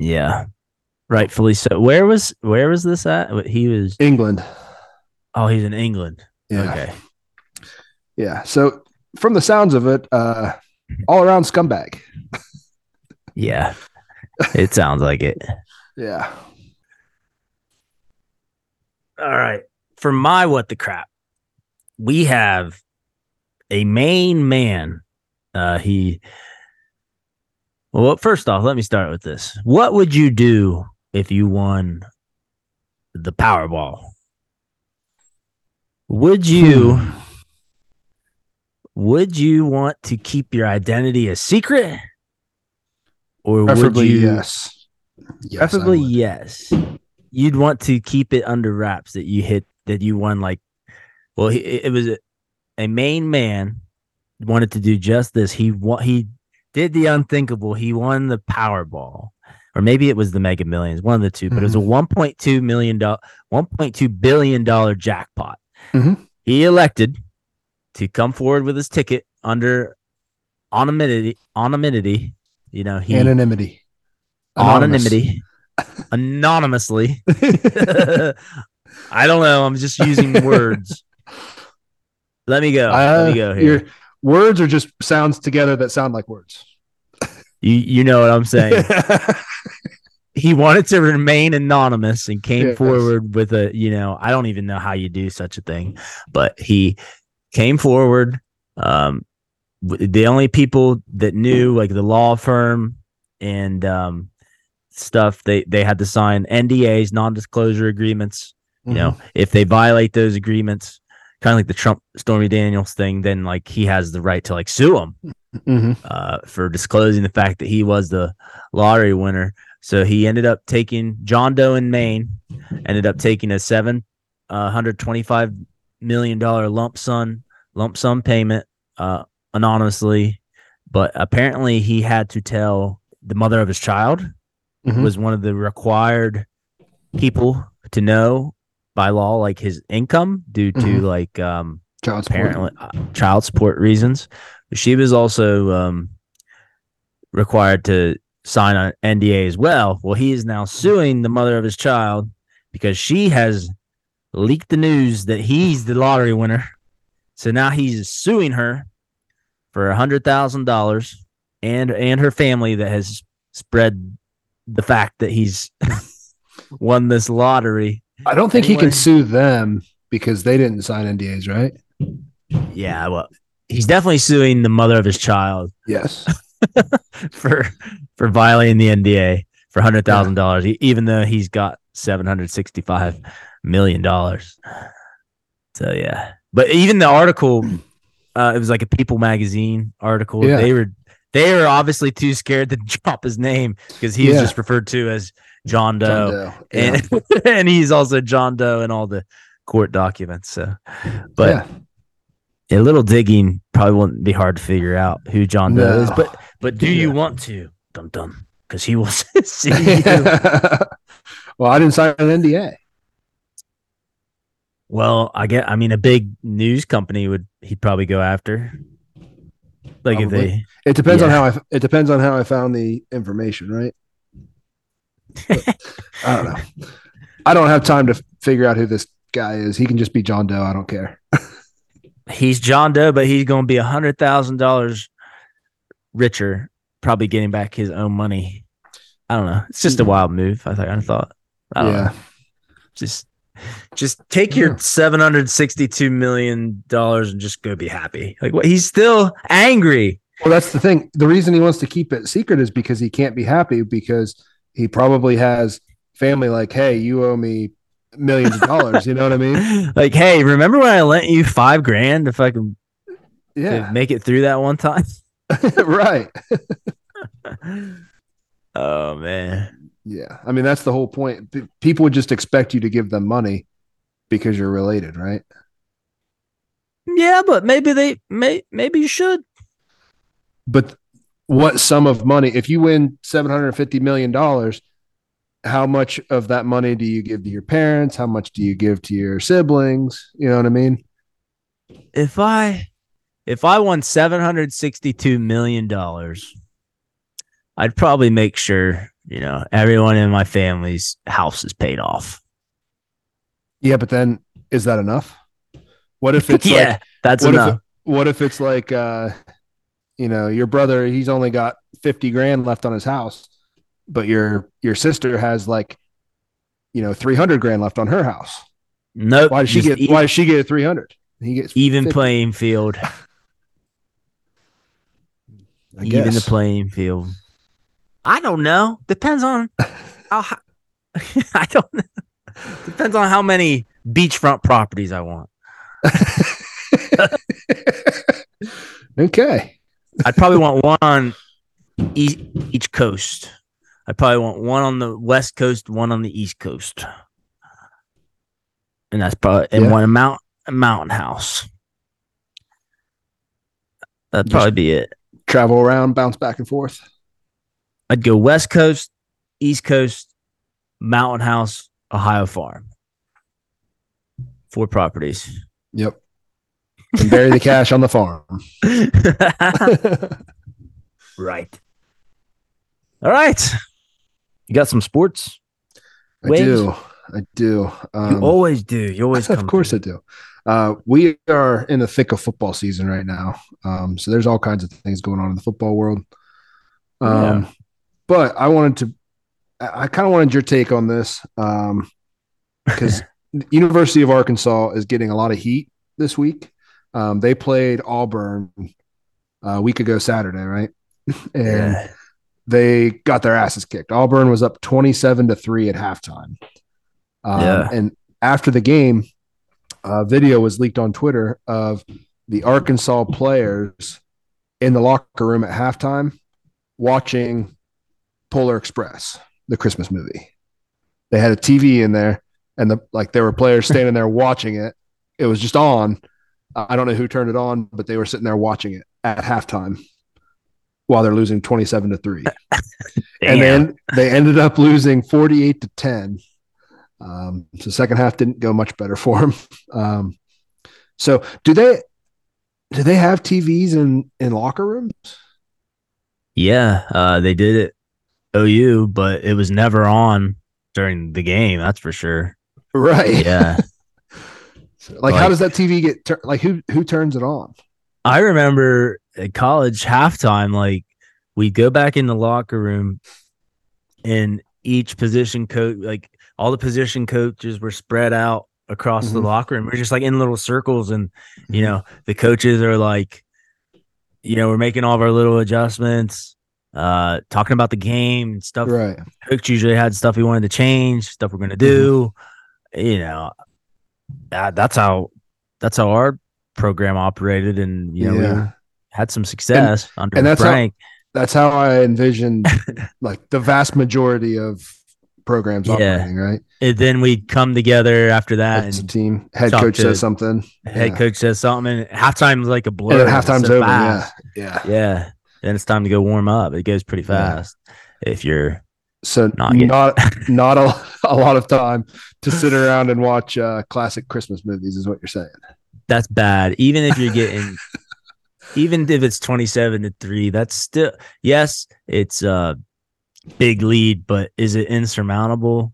Yeah. Rightfully so. Where was where was this at? He was England. oh, he's in England. Yeah. Okay. Yeah. So from the sounds of it, uh, all around scumbag. Yeah. It sounds like it. Yeah. All right. For my what the crap, we have a main man. Uh, he Well, first off, let me start with this. What would you do if you won the Powerball? Would you Hmm. would you want to keep your identity a secret? Or Preferably would you yes. Yes, preferably yes. You'd want to keep it under wraps that you hit that you won like well it was a, a main man wanted to do just this. He he did the unthinkable. He won the Powerball. Or maybe it was the Mega Millions, one of the two, but it was a Mm-hmm. 1.2 million dollar 1.2 billion dollar jackpot. Mhm. He elected to come forward with his ticket under anonymity anonymity. You know, he Anonymity. Anonymous. anonymity [LAUGHS] anonymously. [LAUGHS] I don't know. I'm just using words. [LAUGHS] Let me go. Let Uh, me go here. Words are just sounds together that sound like words. You you know what I'm saying. [LAUGHS] he wanted to remain anonymous and came forward with a you know I don't even know how you do such a thing, but he came forward. Um, the only people that knew, like the law firm and um, stuff, they they had to sign NDAs, non-disclosure agreements. You know, if they violate those agreements, kind of like the Trump Stormy Daniels thing, then like he has the right to like sue them Mhm. uh, for disclosing the fact that he was the lottery winner. So he ended up taking John Doe in Maine, ended up taking a seven uh, hundred twenty-five million dollar lump sum lump sum payment uh, anonymously, but apparently he had to tell the mother of his child Mhm. was one of the required people to know by law like his income due to Mhm. like um Child support. uh, child support reasons. She was also um, required to sign an NDA as well. Well, he is now suing the mother of his child because she has leaked the news that he's the lottery winner. So now he's suing her for a hundred thousand dollars and and her family that has spread the fact that he's [LAUGHS] won this lottery. I don't think he can sue them because they didn't sign NDAs, right? Yeah, well, he's definitely suing the mother of his child Yes. [LAUGHS] for for violating the NDA for hundred thousand dollars, e- even though he's got seven hundred sixty five million dollars. So yeah, but even the article, uh, it was like a People magazine article. Yeah. They were they were obviously too scared to [LAUGHS] drop his name because he was just referred to as John Doe, John Doe. Yeah. and [LAUGHS] and he's also John Doe in all the court documents. So, but Yeah. a little digging probably wouldn't be hard to figure out who John Doe No. is. But but do you want to? Dum dum. Because he will [LAUGHS] see [LAUGHS] you. well, I didn't sign an NDA. Well, I get. I mean, a big news company would he'd probably go after. Like if they, It depends on how I. It depends on how I found the information, right? I don't know. I don't have time to figure out who this guy is. He can just be John Doe. I don't care. he's John Doe, but he's going to be a hundred thousand dollars richer, probably getting back his own money. I don't know. It's just a hmm. wild move. I thought. I thought. I don't yeah. know. Just, just take your seven hundred sixty-two million dollars and just go be happy. Like what? He's still angry. Well, that's the thing. The reason he wants to keep it secret is because he can't be happy because he probably has family like, hey, you owe me millions of dollars. you know what I mean? [LAUGHS] like, hey, remember when I lent you five grand if I can Yeah. make it through that one time? [LAUGHS] [LAUGHS] right. oh man. Yeah. I mean, that's the whole point. P- people would just expect you to give them money because you're related, right? Yeah, but maybe they may maybe you should. But what sum of money, if you win $750 million, how much of that money do you give to your parents? How much do you give to your siblings? You know what I mean? If I if I won seven hundred sixty-two million dollars, I'd probably make sure you know everyone in my family's house is paid off. Yeah. But then is that enough? What if [LAUGHS] it's yeah, like, that's what enough. if what if it's like uh you know your brother he's only got 50 grand left on his house but your your sister has like you know 300 grand left on her house nope. why does she get e- why does she get 300 he gets even 50. playing I field? even the playing field. I don't know. Depends on [LAUGHS] how. [LAUGHS] I don't know. Depends on how many beachfront properties I want. [LAUGHS] okay. I'd probably want one on each, each coast. I'd probably want one on the west coast, one on the east coast, and that's probably and Yeah. one mount a mountain house. That'd Just- probably be it. Travel around, bounce back and forth. I'd go west coast, east coast, mountain house, Ohio farm. Four properties. Yep. And bury the cash on the farm. [LAUGHS] right. All right. You got some sports? I do. I do. You Um, always do. You always [LAUGHS] come. of course I do. Uh, we are in the thick of football season right now. Um, so there's all kinds of things going on in the football world. Um, But I wanted to, I, I kind of wanted your take on this because [LAUGHS] University of Arkansas is getting a lot of heat this week. Um, they played Auburn uh, a week ago Saturday, right? [LAUGHS] and Yeah. they got their asses kicked. Auburn was up 27 to 3 at halftime. Um, Yeah. And after the game, a video was leaked on Twitter of the Arkansas players in the locker room at halftime watching Polar Express, the Christmas movie. They had a TV in there, and the like there were players standing there watching it. It was just on. I don't know who turned it on, but they were sitting there watching it at halftime while they're losing 27 to 3 [LAUGHS] and then they ended up losing 48 to 10 um, so second half didn't go much better for them um, so do they do they have tvs in in locker rooms yeah, uh, they did it OU, but it was never on during the game. That's for sure. right Yeah. [LAUGHS] So, like, how does that tv get tur- like who who turns it on I remember at college halftime, like we'd go back in the locker room and each position coach, like all the position coaches were spread out across the Mhm. locker room. We're just like in little circles and, you know, the coaches are like, you know, we're making all of our little adjustments, uh, talking about the game and stuff. right Coach usually had stuff he wanted to change, stuff we're going to do. You know, that, that's how, that's how our program operated. And, you know, we had some success under and that's how- Frank. that's how i envisioned [LAUGHS] like the vast majority of programs Yeah. operating right and then we'd come together after that a and team head coach to- says something head yeah. coach says something and halftime's like a blur. and halftime's so over fast. yeah yeah Yeah. Then it's time to go warm up. It goes pretty Yeah. fast if you're so Not not [LAUGHS] not a, a lot of time to sit around and watch uh, classic Christmas movies is what you're saying. that's bad. Even if you're getting [LAUGHS] even if it's 27 to 3, that's still yes, it's a big lead, but is it insurmountable?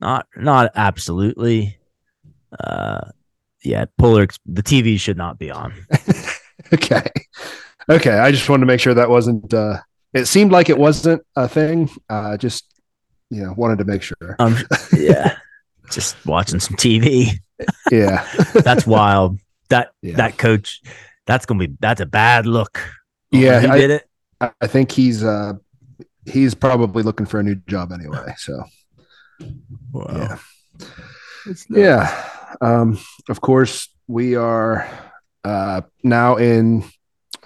Not not absolutely. Uh yeah, Polar the TV should not be on. [LAUGHS] okay, okay. I just wanted to make sure that wasn't. Uh, it seemed like it wasn't a thing. Uh, just you know, wanted to make sure. Um [LAUGHS] yeah. Just watching some TV. Yeah, [LAUGHS] That's wild. That Yeah. that coach, that's gonna be that's a bad look. Yeah, he I- did it. I, I think he's uh, he's probably looking for a new job anyway. So yeah. Yeah. Um, of course, we are uh, now in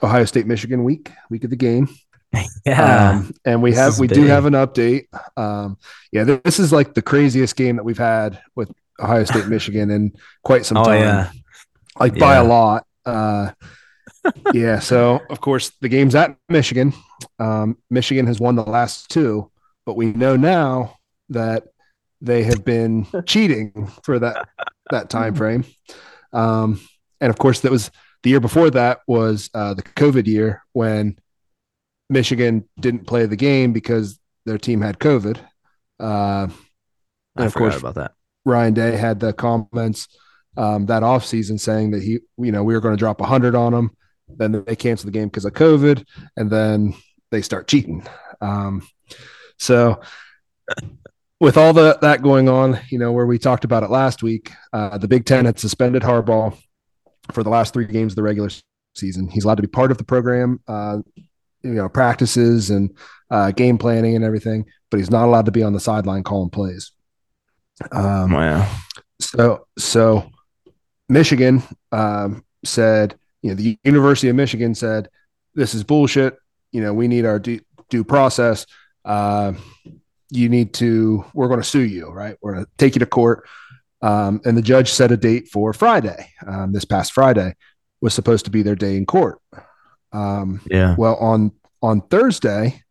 Ohio State Michigan week, week of the game. [LAUGHS] Yeah. Um, and we have we do have an update. Um, yeah, th- this is like the craziest game that we've had with Ohio State [LAUGHS] Michigan in quite some oh time. yeah. Like by a lot. Uh, [LAUGHS] yeah. So of course the game's at Michigan. Um, Michigan has won the last two, but we know now that they have been cheating for that that time frame. Um, and of course, that was the year before that was uh, the COVID year when Michigan didn't play the game because their team had COVID. Uh, I and of forgot course, about that. Ryan Day had the comments um, that offseason saying that he, you know, we were going to drop 100 on them. Then they cancel the game because of COVID, and then they start cheating. Um, so, with all the, that going on, you know, where we talked about it last week, uh, the Big Ten had suspended Harbaugh for the last three games of the regular season. He's allowed to be part of the program uh, you know practices and uh, game planning and everything, but he's not allowed to be on the sideline calling plays. Um, Wow. so so Michigan um, said, you know, the University of Michigan said, this is bullshit. You know, we need our due, due process. Uh, you need to. We're going to sue you, right? We're going to take you to court. Um, and the judge set a date for Friday. Um, this past Friday was supposed to be their day in court. Um, Yeah. well, on on Thursday,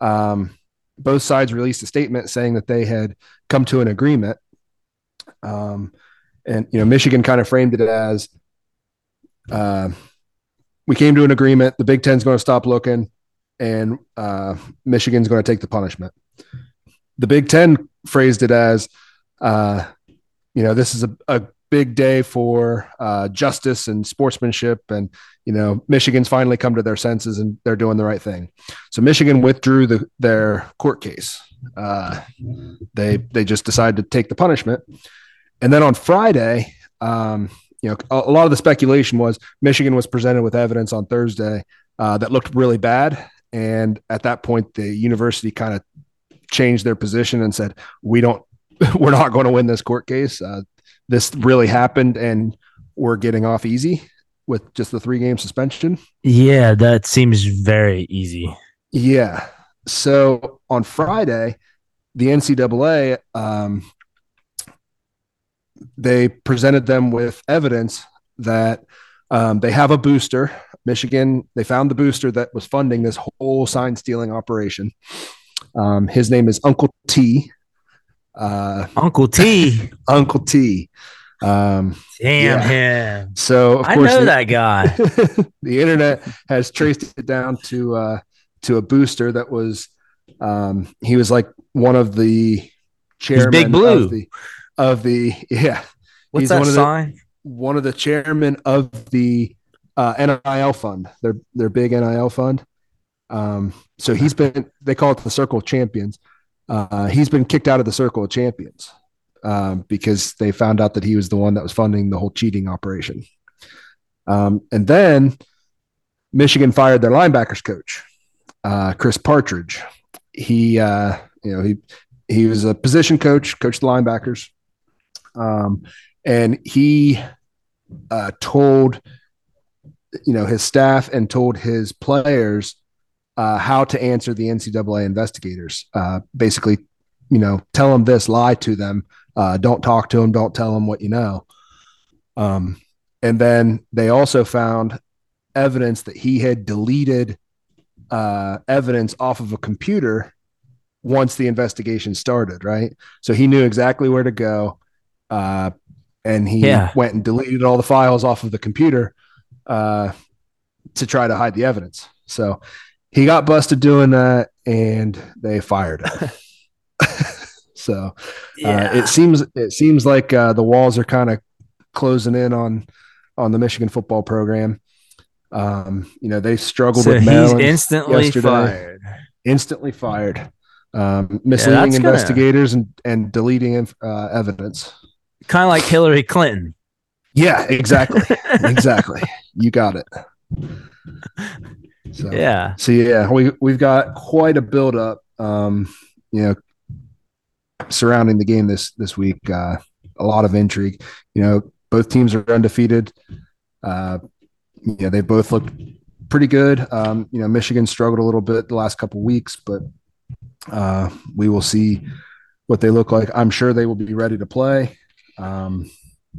um, both sides released a statement saying that they had come to an agreement. Um, and you know, Michigan kind of framed it as, uh, we came to an agreement. The Big Ten's going to stop looking, and uh, Michigan's going to take the punishment. The Big Ten phrased it as, uh, you know, this is a, a big day for uh, justice and sportsmanship, and you know, Michigan's finally come to their senses and they're doing the right thing. So Michigan withdrew the, their court case. Uh, they they just decided to take the punishment, and then on Friday, um, you know, a, a lot of the speculation was Michigan was presented with evidence on Thursday uh, that looked really bad, and at that point, the university kind of changed their position and said, "We don't, [LAUGHS] we're not going to win this court case. Uh, this really happened, and we're getting off easy." With just the three game suspension. Yeah, that seems very easy. Yeah. So on Friday, the NCAA um, they presented them with evidence that um, they have a booster. Michigan, they found the booster that was funding this whole sign stealing operation. Um, his name is Uncle T. Uh, Uncle T. [LAUGHS] Uncle T. Um, Damn Yeah. him. so of I course, know the- that guy. [LAUGHS] the internet has traced it down to uh, to a booster that was um, he was like one of the chairman Big Blue. of the of the [LAUGHS] yeah What's He's that one of the- sign? one of the chairman of the uh, NIL fund their their big NIL fund. Um, so he's been they call it the Circle of Champions. Uh, he's been kicked out of the Circle of Champions um, because they found out that he was the one that was funding the whole cheating operation. Um, and then Michigan fired their linebackers coach, uh, Chris Partridge. He, uh, you know, he he was a position coach, coached the linebackers, um, and he uh, told you know his staff and told his players uh, how to answer the NCAA investigators. Uh, basically, you know, tell them this, lie to them, uh, don't talk to them, don't tell them what you know. Um, and then they also found evidence that he had deleted uh, evidence off of a computer once the investigation started, right? So he knew exactly where to go. Uh, and he Yeah. went and deleted all the files off of the computer uh, to try to hide the evidence. So he got busted doing that and they fired him. [LAUGHS] so uh, it seems it seems like uh, the walls are kind of closing in on on the Michigan football program. Um, you know they struggled so with he's instantly yesterday. fired. instantly fired, um, misleading gonna- investigators and and deleting uh, evidence. Kind of like Hillary Clinton. Yeah, exactly, [LAUGHS] exactly. You got it. [LAUGHS] So, Yeah. So yeah, we we've got quite a build up. Um, you know, surrounding the game this this week. Uh, a lot of intrigue. You know, both teams are undefeated. Uh, yeah, they both looked pretty good. Um, you know, Michigan struggled a little bit the last couple weeks, but uh, we will see what they look like. I'm sure they will be ready to play. Um,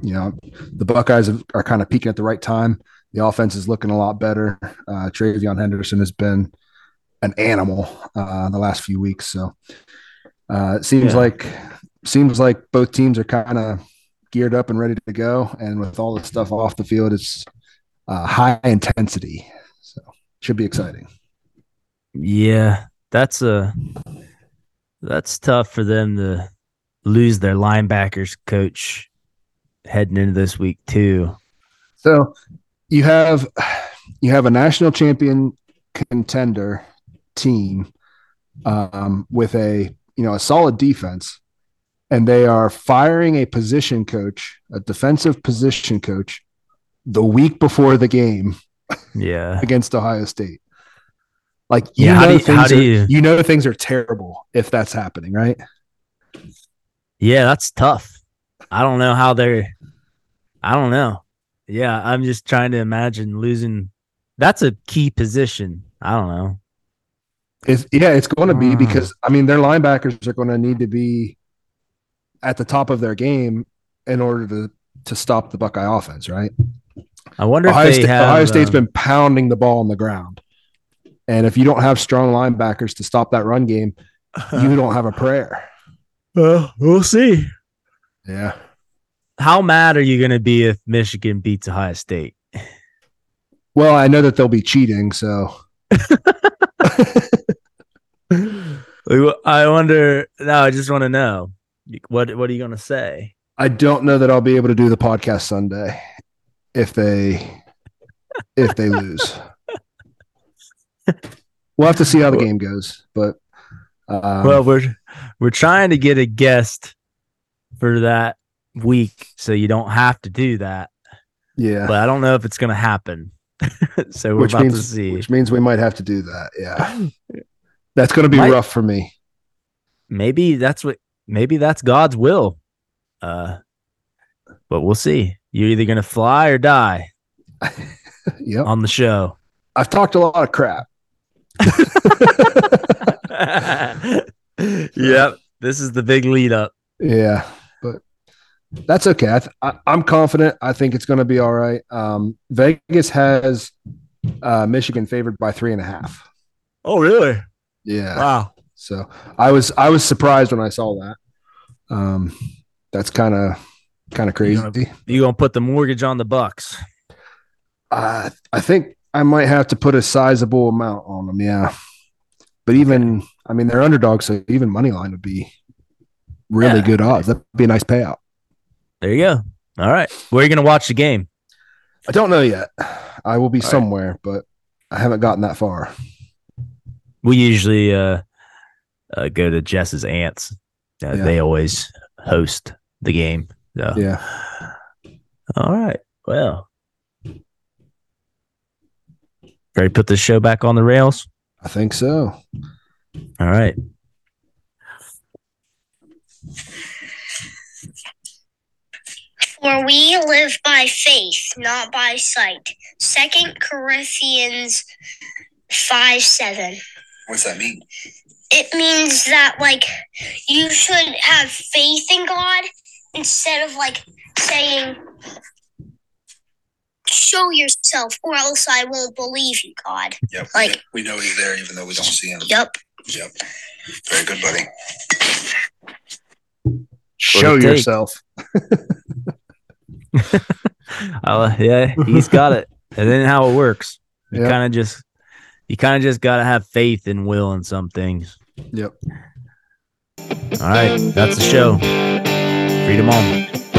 you know, the Buckeyes are kind of peaking at the right time. The offense is looking a lot better. Uh, TreVeyon Henderson has been an animal uh, the last few weeks. So uh, it seems Yeah. like seems like both teams are kind of geared up and ready to go. And with all the stuff off the field, it's uh, high intensity. So should be exciting. Yeah. That's a that's tough for them to lose their linebackers coach heading into this week too. So you have you have a national champion contender team um, with a you know a solid defense, and they are firing a position coach, a defensive position coach, the week before the game Yeah. against Ohio State. Like you Yeah, know you- things are, you- you know things are terrible if that's happening, right? Yeah, that's tough. I don't know how they're. I don't know. Yeah, I'm just trying to imagine losing. That's a key position. I don't know. It's yeah, it's going to be Mm. because I mean their linebackers are going to need to be at the top of their game in order to to stop the Buckeye offense, right? I wonder Ohio, if they State, have. Ohio State's um, been pounding the ball on the ground, and if you don't have strong linebackers to stop that run game, you [LAUGHS] don't have a prayer. Well, we'll see. Yeah, How mad are you going to be if Michigan beats Ohio State? well, I know that they'll be cheating, so [LAUGHS] I wonder. No, I just want to know what what are you going to say? I don't know that I'll be able to do the podcast Sunday if they if they lose. [LAUGHS] We'll have to see how the game goes, but um, well, we're we're trying to get a guest for that week, so you don't have to do that. yeah, But I don't know if it's going to happen. [LAUGHS] so we're which about to means see. which means we might have to do that. Yeah, that's going to be Might- rough for me. maybe that's what maybe that's God's will. Uh but we'll see. You're either gonna fly or die [LAUGHS] yep, on the show. I've talked a lot of crap. [LAUGHS] yep. This is the big lead up. Yeah, that's okay. I th- I, I'm confident. I think it's going to be all right. Um, Vegas has uh, Michigan favored by three and a half. Oh really? Yeah. Wow. So I was I was surprised when I saw that. Um, that's kind of kind of You crazy. You gonna put the mortgage on the bucks. Uh, I think I might have to put a sizable amount on them. Yeah, but even I mean they're underdogs, so even money line would be really Yeah. good odds. That'd be a nice payout. There you go. All right. Where are you gonna watch the game? I don't know yet. I will be All right. somewhere, but I haven't gotten that far. We usually uh, uh go to Jess's aunts. Uh, Yeah. They always host the game. So. Yeah. All right. Well. Ready to put this show back on the rails? I think so. All right. For we live by faith, not by sight. Second Corinthians five seven. What's that mean? It means that like you should have faith in God instead of like saying show yourself or else I won't believe you, God. Yep. Like- we know he's there even though we don't see him. Yep. Yep. Very good, buddy. Show yourself. [LAUGHS] [LAUGHS] Uh, yeah, he's got it. And then how it works. You Yep. kind of just you kind of just got to have faith and will in some things. Yep. All right. That's the show. Freedom on.